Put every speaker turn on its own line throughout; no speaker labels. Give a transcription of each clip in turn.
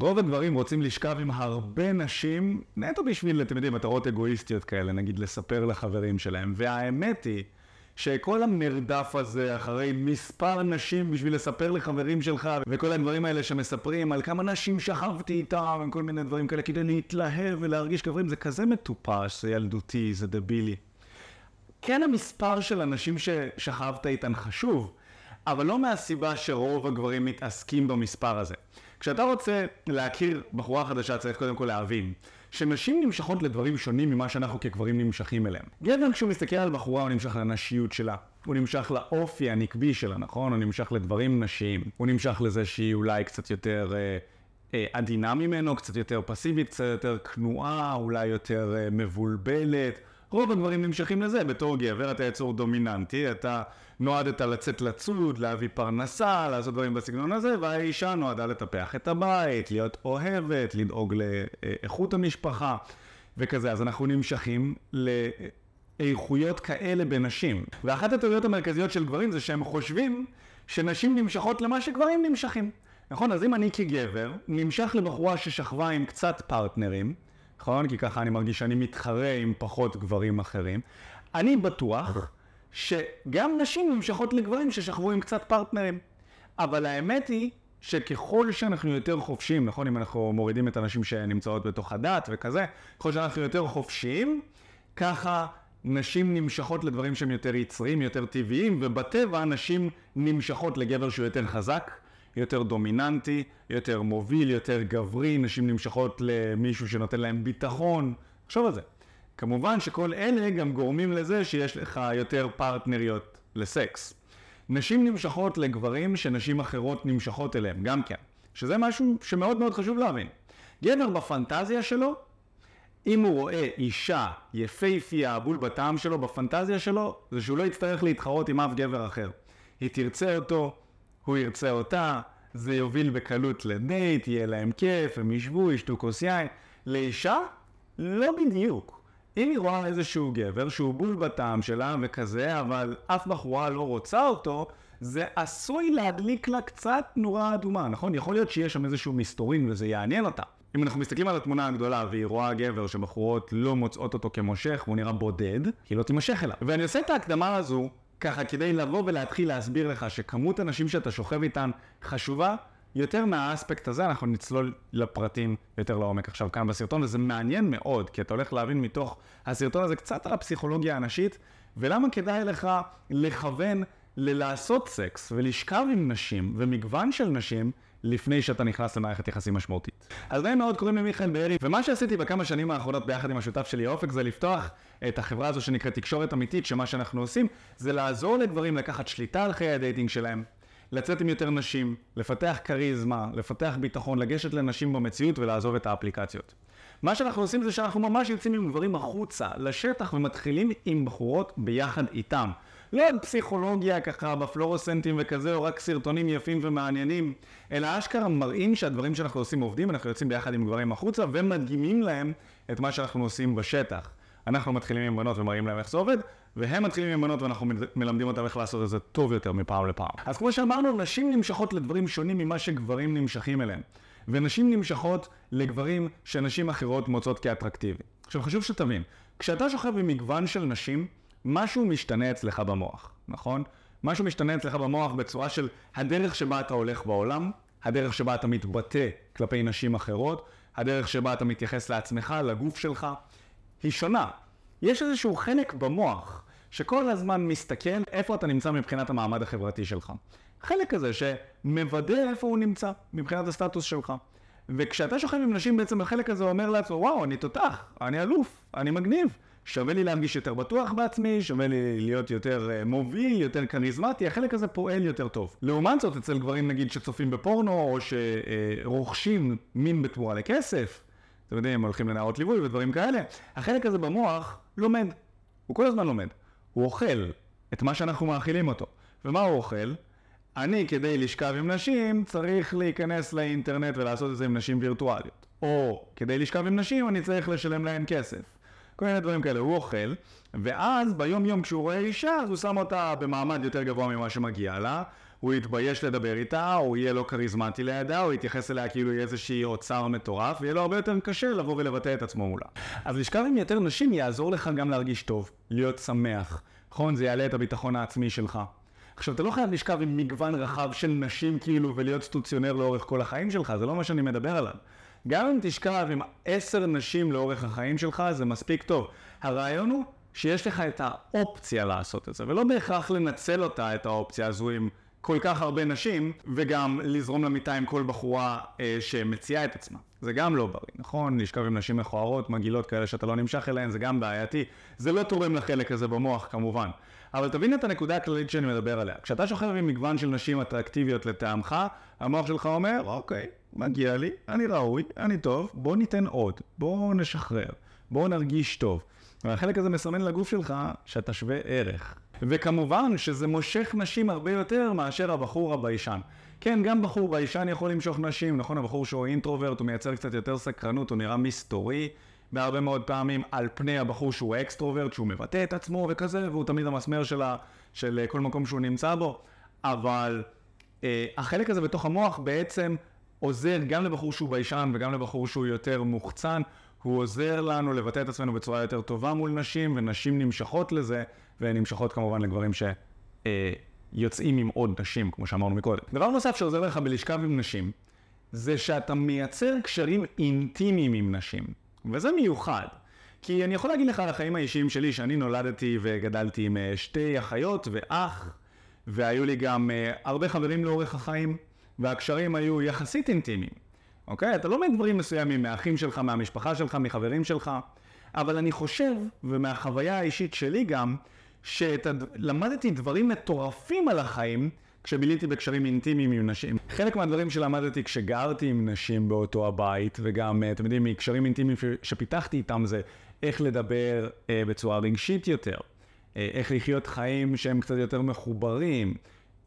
רוב הגברים רוצים לשכב עם הרבה נשים, נטו בשביל, אתם יודעים, מטרות אגואיסטיות כאלה, נגיד לספר לחברים שלהם. והאמת היא שכל המרדף הזה אחרי מספר נשים בשביל לספר לחברים שלך, וכל הדברים האלה שמספרים על כמה נשים שכבתי איתם, וכל מיני דברים כאלה, כדי להתלהב ולהרגיש גברים, זה כזה מטופש, זה ילדותי, זה דבילי. כן המספר של אנשים ששכבת איתן חשוב, אבל לא מהסיבה שרוב הגברים מתעסקים במספר הזה. כשאתה רוצה להכיר בחורה חדשה, צריך קודם כל להבין שנשים נמשכות לדברים שונים ממה שאנחנו כגברים נמשכים אליהם. גבר כשהוא מסתכל על בחורה הוא נמשך לנשיות שלה. הוא נמשך לאופי הנקבי שלה, נכון? הוא נמשך לדברים נשיים. הוא נמשך לזה שהיא אולי קצת יותר אה, אה, עדינה ממנו, קצת יותר פסיבית, קצת יותר כנועה, אולי יותר אה, מבולבלת. רוב הגברים נמשכים לזה, בתור גבר אתה יצור דומיננטי, אתה נועדת לצאת לצוד, להביא פרנסה, לעשות דברים בסגנון הזה, והאישה נועדה לטפח את הבית, להיות אוהבת, לדאוג לאיכות המשפחה וכזה. אז אנחנו נמשכים לאיכויות כאלה בנשים. ואחת הטעויות המרכזיות של גברים זה שהם חושבים שנשים נמשכות למה שגברים נמשכים. נכון? אז אם אני כגבר נמשך לבחורה ששכבה עם קצת פרטנרים, נכון? כי ככה אני מרגיש שאני מתחרה עם פחות גברים אחרים. אני בטוח שגם נשים נמשכות לגברים ששכבו עם קצת פרטנרים. אבל האמת היא שככל שאנחנו יותר חופשיים, נכון? אם אנחנו מורידים את הנשים שנמצאות בתוך הדת וכזה, ככל שאנחנו יותר חופשיים, ככה נשים נמשכות לדברים שהם יותר יצריים, יותר טבעיים, ובטבע נשים נמשכות לגבר שהוא יותר חזק, יותר דומיננטי, יותר מוביל, יותר גברי, נשים נמשכות למישהו שנותן להם ביטחון. תחשוב על זה. כמובן שכל אלה גם גורמים לזה שיש לך יותר פרטנריות לסקס. נשים נמשכות לגברים שנשים אחרות נמשכות אליהם, גם כן. שזה משהו שמאוד מאוד חשוב להבין. גבר בפנטזיה שלו, אם הוא רואה אישה יפייפייה, בול בטעם שלו, בפנטזיה שלו, זה שהוא לא יצטרך להתחרות עם אף גבר אחר. היא תרצה אותו, הוא ירצה אותה, זה יוביל בקלות לדייט, יהיה להם כיף, הם ישבו, ישתו כוס יין. לאישה? לא בדיוק. אם היא רואה איזשהו גבר שהוא בול בטעם שלה וכזה, אבל אף בחורה לא רוצה אותו, זה עשוי להדליק לה קצת נורה אדומה, נכון? יכול להיות שיש שם איזשהו מסתורין וזה יעניין אותה. אם אנחנו מסתכלים על התמונה הגדולה והיא רואה גבר שבחורות לא מוצאות אותו כמושך והוא נראה בודד, היא לא תימשך אליו. ואני עושה את ההקדמה הזו ככה כדי לבוא ולהתחיל להסביר לך שכמות הנשים שאתה שוכב איתן חשובה יותר מהאספקט הזה, אנחנו נצלול לפרטים יותר לעומק עכשיו כאן בסרטון, וזה מעניין מאוד, כי אתה הולך להבין מתוך הסרטון הזה קצת על הפסיכולוגיה הנשית, ולמה כדאי לך לכוון ללעשות סקס ולשכב עם נשים ומגוון של נשים לפני שאתה נכנס למערכת יחסים משמעותית. אז נעים מאוד, קוראים לי מיכאל בארי, ומה שעשיתי בכמה שנים האחרונות ביחד עם השותף שלי אופק זה לפתוח את החברה הזו שנקראת תקשורת אמיתית, שמה שאנחנו עושים זה לעזור לגברים לקחת שליטה על חיי הדייטינג שלהם, לצאת עם יותר נשים, לפתח כריזמה, לפתח ביטחון, לגשת לנשים במציאות ולעזוב את האפליקציות. מה שאנחנו עושים זה שאנחנו ממש יוצאים עם גברים החוצה, לשטח, ומתחילים עם בחורות ביחד איתם. לא על פסיכולוגיה ככה בפלורוסנטים וכזה, או רק סרטונים יפים ומעניינים, אלא אשכרה מראים שהדברים שאנחנו עושים עובדים, אנחנו יוצאים ביחד עם גברים החוצה ומדגימים להם את מה שאנחנו עושים בשטח. אנחנו מתחילים עם בנות ומראים להם איך זה עובד, והם מתחילים עם בנות ואנחנו מלמדים אותם איך לעשות את זה טוב יותר מפעם לפעם. אז כמו שאמרנו, נשים נמשכות לדברים שונים ממה שגברים נמשכים אליהם. ונשים נמשכות לגברים שנשים אחרות מוצאות כאטרקטיבי. עכשיו חשוב שתבין, כשאתה שוכב עם מגוון של נשים, משהו משתנה אצלך במוח, נכון? משהו משתנה אצלך במוח בצורה של הדרך שבה אתה הולך בעולם, הדרך שבה אתה מתבטא כלפי נשים אחרות, הדרך שבה אתה מתייחס לעצמך, לגוף שלך, היא שונה. יש איזשהו חלק במוח שכל הזמן מסתכל איפה אתה נמצא מבחינת המעמד החברתי שלך. חלק כזה שמוודא איפה הוא נמצא מבחינת הסטטוס שלך. וכשאתה שוכב עם נשים בעצם החלק הזה אומר לעצמו, וואו, אני תותח, אני אלוף, אני מגניב. שווה לי להרגיש יותר בטוח בעצמי, שווה לי להיות יותר uh, מוביל, יותר כריזמטי, החלק הזה פועל יותר טוב. לעומת זאת, אצל גברים נגיד שצופים בפורנו, או שרוכשים מין בתמורה לכסף, אתם יודעים, הם הולכים לנערות ליווי ודברים כאלה, החלק הזה במוח לומד, הוא כל הזמן לומד. הוא אוכל את מה שאנחנו מאכילים אותו. ומה הוא אוכל? אני, כדי לשכב עם נשים, צריך להיכנס לאינטרנט ולעשות את זה עם נשים וירטואליות. או כדי לשכב עם נשים, אני צריך לשלם להן כסף. כל מיני דברים כאלה. הוא אוכל, ואז ביום יום כשהוא רואה אישה, אז הוא שם אותה במעמד יותר גבוה ממה שמגיע לה. הוא יתבייש לדבר איתה, או יהיה לא כריזמטי לידה, או יתייחס אליה כאילו היא איזושהי אוצר מטורף, ויהיה לו הרבה יותר קשה לבוא ולבטא את עצמו מולה. אז לשכב עם יותר נשים יעזור לך גם להרגיש טוב, להיות שמח. נכון? זה יעלה את הביטחון העצמי שלך. עכשיו, אתה לא חייב לשכב עם מגוון רחב של נשים כאילו ולהיות סטוציונר לאורך כל החיים שלך, זה לא מה שאני מדבר עליו. גם אם תשכב עם עשר נשים לאורך החיים שלך, זה מספיק טוב. הרעיון הוא שיש לך את האופציה לעשות את זה, ולא בהכרח לנצל אותה, את האופציה הזו עם כל כך הרבה נשים, וגם לזרום למיטה עם כל בחורה אה, שמציעה את עצמה. זה גם לא בריא, נכון? לשכב עם נשים מכוערות, מגעילות כאלה שאתה לא נמשך אליהן, זה גם בעייתי. זה לא תורם לחלק הזה במוח, כמובן. אבל תבין את הנקודה הכללית שאני מדבר עליה. כשאתה שוכב עם מגוון של נשים אטרקטיביות לטעמך, המוח שלך אומר, אוקיי, מגיע לי, אני ראוי, אני טוב, בוא ניתן עוד, בוא נשחרר, בוא נרגיש טוב. והחלק הזה מסמן לגוף שלך שאתה שווה ערך. וכמובן שזה מושך נשים הרבה יותר מאשר הבחור הביישן. כן, גם בחור ביישן יכול למשוך נשים, נכון? הבחור שהוא introvert, הוא מייצר קצת יותר סקרנות, הוא נראה מסתורי בהרבה מאוד פעמים, על פני הבחור שהוא אקסטרוברט, שהוא מבטא את עצמו וכזה, והוא תמיד המסמר שלה, של כל מקום שהוא נמצא בו. אבל אה, החלק הזה בתוך המוח בעצם עוזר גם לבחור שהוא ביישן וגם לבחור שהוא יותר מוחצן. הוא עוזר לנו לבטא את עצמנו בצורה יותר טובה מול נשים, ונשים נמשכות לזה, והן נמשכות כמובן לגברים שיוצאים עם עוד נשים, כמו שאמרנו מקודם. דבר נוסף שעוזר לך בלשכב עם נשים, זה שאתה מייצר קשרים אינטימיים עם נשים, וזה מיוחד. כי אני יכול להגיד לך על החיים האישיים שלי, שאני נולדתי וגדלתי עם אה, שתי אחיות ואח, והיו לי גם אה, הרבה חברים לאורך החיים, והקשרים היו יחסית אינטימיים. אוקיי? אתה לומד דברים מסוימים מהאחים שלך, מהמשפחה שלך, מחברים שלך, אבל אני חושב, ומהחוויה האישית שלי גם, שלמדתי דברים מטורפים על החיים כשביליתי בקשרים אינטימיים עם נשים. חלק מהדברים שלמדתי כשגרתי עם נשים באותו הבית, וגם, אתם יודעים, מקשרים אינטימיים שפיתחתי איתם זה איך לדבר אה, בצורה רגשית יותר, אה, איך לחיות חיים שהם קצת יותר מחוברים.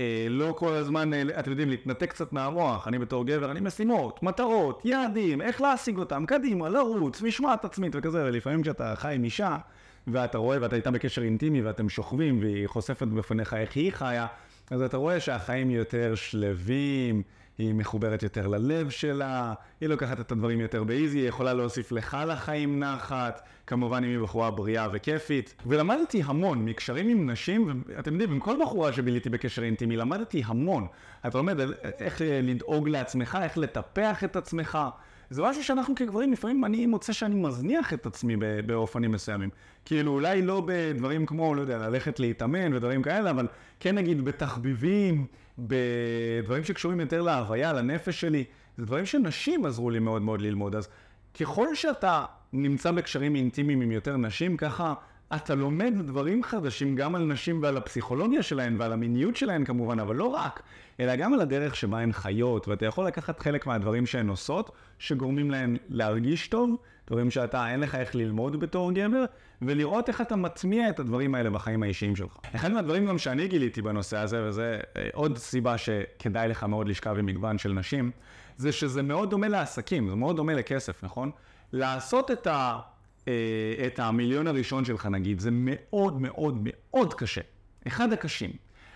אה, לא כל הזמן, אה, אתם יודעים, להתנתק קצת מהמוח. אני בתור גבר, אני משימות, מטרות, יעדים, איך להשיג אותם, קדימה, לרוץ, משמעת עצמית וכזה, ולפעמים כשאתה חי עם אישה, ואתה רואה, ואתה איתה בקשר אינטימי, ואתם שוכבים, והיא חושפת בפניך איך היא חיה, אז אתה רואה שהחיים יותר שלווים, היא מחוברת יותר ללב שלה, היא לוקחת את הדברים יותר באיזי, היא יכולה להוסיף לך לחיים נחת, כמובן אם היא בחורה בריאה וכיפית. ולמדתי המון מקשרים עם נשים, ואתם יודעים, עם כל בחורה שביליתי בקשר אינטימי, למדתי המון. אתה לומד איך לדאוג לעצמך, איך לטפח את עצמך. זה משהו שאנחנו כגברים, לפעמים אני מוצא שאני מזניח את עצמי באופנים מסוימים. כאילו, אולי לא בדברים כמו, לא יודע, ללכת להתאמן ודברים כאלה, אבל כן נגיד בתחביבים, בדברים שקשורים יותר להוויה, לנפש שלי. זה דברים שנשים עזרו לי מאוד מאוד ללמוד. אז ככל שאתה נמצא בקשרים אינטימיים עם יותר נשים, ככה אתה לומד דברים חדשים גם על נשים ועל הפסיכולוגיה שלהן ועל המיניות שלהן כמובן, אבל לא רק, אלא גם על הדרך שבה הן חיות, ואתה יכול לקחת חלק מהדברים שהן עושות, שגורמים להן להרגיש טוב, דברים שאתה, אין לך איך ללמוד בתור גבר, ולראות איך אתה מטמיע את הדברים האלה בחיים האישיים שלך. אחד מהדברים גם שאני גיליתי בנושא הזה, וזה אה, עוד סיבה שכדאי לך מאוד לשכב עם מגוון של נשים, זה שזה מאוד דומה לעסקים, זה מאוד דומה לכסף, נכון? לעשות את ה... אה, את המיליון הראשון שלך נגיד, זה מאוד מאוד מאוד קשה. אחד הקשים.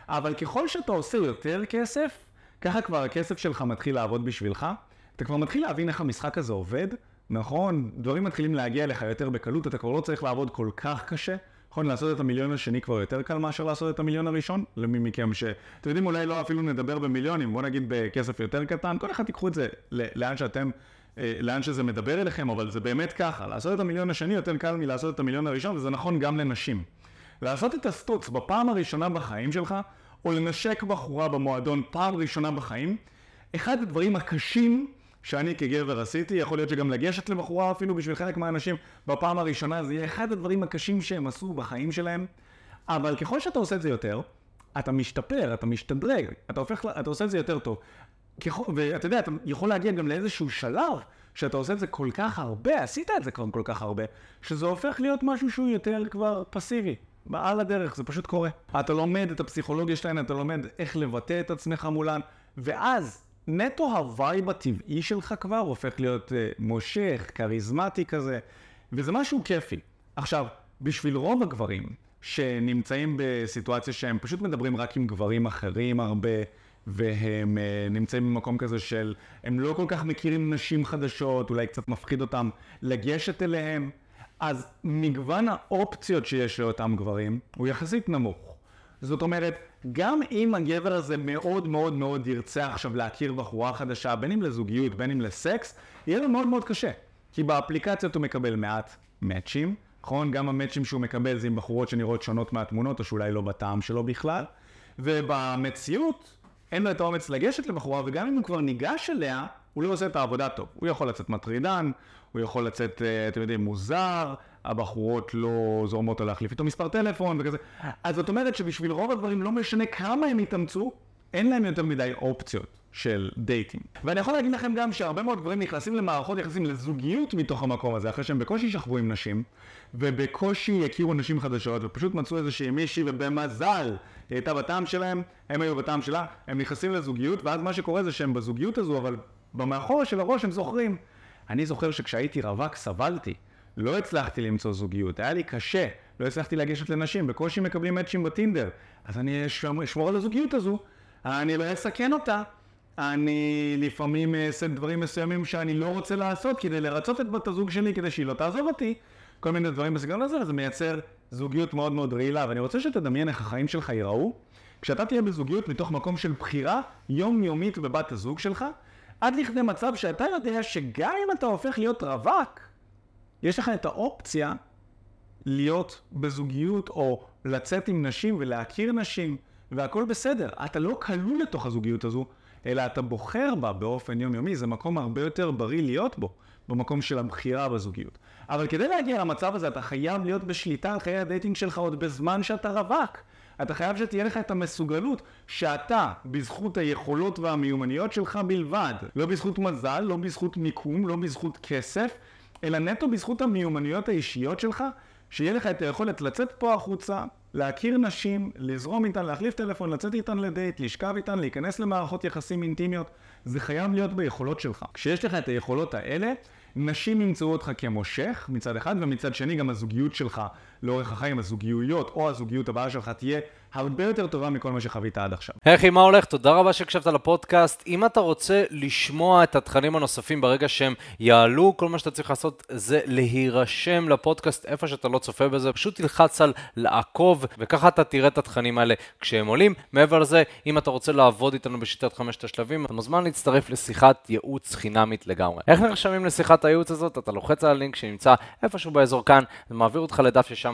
אבל ככל שאתה עושה יותר כסף, ככה כבר הכסף שלך מתחיל לעבוד בשבילך. אתה כבר מתחיל להבין איך המשחק הזה עובד, נכון? דברים מתחילים להגיע לך יותר בקלות, אתה כבר לא צריך לעבוד כל כך קשה. נכון, לעשות את המיליון השני כבר יותר קל מאשר לעשות את המיליון הראשון, למי מכם ש... אתם יודעים, אולי לא אפילו נדבר במיליונים, בוא נגיד בכסף יותר קטן, כל אחד תיקחו את זה לאן שאתם לאן שזה מדבר אליכם, אבל זה באמת ככה. לעשות את המיליון השני יותר קל מלעשות את המיליון הראשון, וזה נכון גם לנשים. לעשות את הסטוץ בפעם הראשונה בחיים שלך, או לנשק בחורה במועדון פעם ראשונה בחיים, אחד הדברים הקשים שאני כגבר עשיתי, יכול להיות שגם לגשת לבחורה אפילו בשביל חלק מהאנשים בפעם הראשונה, זה יהיה אחד הדברים הקשים שהם עשו בחיים שלהם, אבל ככל שאתה עושה את זה יותר, אתה משתפר, אתה משתדרג, אתה, הופך, אתה עושה את זה יותר טוב. ואתה יודע, אתה יכול להגיע גם לאיזשהו שלב שאתה עושה את זה כל כך הרבה, עשית את זה כבר כל כך הרבה, שזה הופך להיות משהו שהוא יותר כבר פסיבי. על הדרך, זה פשוט קורה. אתה לומד את הפסיכולוגיה שלהן, אתה לומד איך לבטא את עצמך מולן, ואז נטו ה vibe הטבעי שלך כבר הופך להיות אה, מושך, כריזמטי כזה, וזה משהו כיפי. עכשיו, בשביל רוב הגברים שנמצאים בסיטואציה שהם פשוט מדברים רק עם גברים אחרים הרבה, והם אה, נמצאים במקום כזה של, הם לא כל כך מכירים נשים חדשות, אולי קצת מפחיד אותם לגשת אליהם, אז מגוון האופציות שיש לאותם גברים הוא יחסית נמוך. זאת אומרת, גם אם הגבר הזה מאוד מאוד מאוד ירצה עכשיו להכיר בחורה חדשה, בין אם לזוגיות, בין אם לסקס, יהיה לו מאוד מאוד קשה. כי באפליקציות הוא מקבל מעט מאצ'ים, נכון? גם המאצ'ים שהוא מקבל זה עם בחורות שנראות שונות מהתמונות, או שאולי לא בטעם שלו בכלל. ובמציאות, אין לו את האומץ לגשת לבחורה, וגם אם הוא כבר ניגש אליה, הוא לא עושה את העבודה טוב. הוא יכול לצאת מטרידן, הוא יכול לצאת, אה, אתם יודעים, מוזר, הבחורות לא זורמות על להחליף איתו מספר טלפון וכזה. אז זאת אומרת שבשביל רוב הדברים, לא משנה כמה הם יתאמצו, אין להם יותר מדי אופציות של דייטים. ואני יכול להגיד לכם גם שהרבה מאוד גברים נכנסים למערכות יחסים לזוגיות מתוך המקום הזה, אחרי שהם בקושי שכבו עם נשים, ובקושי הכירו נשים חדשות, ופשוט מצאו איזושהי מישהי, ובמזל היא הייתה בטעם שלהם, הם היו בטעם שלה, הם נכנסים לזוגיות, ואז מה שקורה זה שהם בזוגיות הזו, אבל במאחורה של הראש הם זוכרים. אני זוכר שכשהייתי רווק סבלתי. לא הצלחתי למצוא זוגיות, היה לי קשה, לא הצלחתי לגשת לנשים, בקושי מקבלים מאצ'ים בטינדר. אז אני אשמור על הזוגיות הזו, אני לא אסכן אותה, אני לפעמים אעשה דברים מסוימים שאני לא רוצה לעשות כדי לרצות את בת הזוג שלי, כדי שהיא לא תעזוב אותי, כל מיני דברים בסגנון הזה, זה מייצר זוגיות מאוד מאוד רעילה, ואני רוצה שתדמיין איך החיים שלך ייראו, כשאתה תהיה בזוגיות מתוך מקום של בחירה יומיומית בבת הזוג שלך, עד לכדי מצב שאתה יודע שגם אם אתה הופך להיות רווק, יש לך את האופציה להיות בזוגיות או לצאת עם נשים ולהכיר נשים והכל בסדר. אתה לא כלול לתוך הזוגיות הזו, אלא אתה בוחר בה באופן יומיומי. זה מקום הרבה יותר בריא להיות בו, במקום של הבחירה בזוגיות. אבל כדי להגיע למצב הזה אתה חייב להיות בשליטה על חיי ה dating שלך עוד בזמן שאתה רווק. אתה חייב שתהיה לך את המסוגלות שאתה, בזכות היכולות והמיומנויות שלך בלבד, לא בזכות מזל, לא בזכות מיקום, לא בזכות כסף, אלא נטו בזכות המיומנויות האישיות שלך, שיהיה לך את היכולת לצאת פה החוצה, להכיר נשים, לזרום איתן, להחליף טלפון, לצאת איתן לדייט, לשכב איתן, להיכנס למערכות יחסים אינטימיות. זה חייב להיות ביכולות שלך. כשיש לך את היכולות האלה, נשים ימצאו אותך כמושך מצד אחד, ומצד שני גם הזוגיות שלך לאורך החיים, הזוגיויות או הזוגיות הבאה שלך תהיה הרבה יותר טובה מכל מה שחווית עד עכשיו.
אחי, מה הולך? תודה רבה שהקשבת לפודקאסט. אם אתה רוצה לשמוע את התכנים הנוספים ברגע שהם יעלו, כל מה שאתה צריך לעשות זה להירשם לפודקאסט איפה שאתה לא צופה בזה, פשוט תלחץ על לעקוב, וככה אתה תראה את התכנים האלה כשהם עולים. מעבר לזה, אם אתה רוצה לעבוד איתנו בשיטת חמשת השלבים, אתה מוזמן להצטרף לשיחת ייעוץ חינמית לגמרי. איך נרשמים לשיחת הייעוץ הזאת? אתה לוחץ על הלינק שנמצא איפשהו באזור כאן, זה מעביר אותך לדף ששם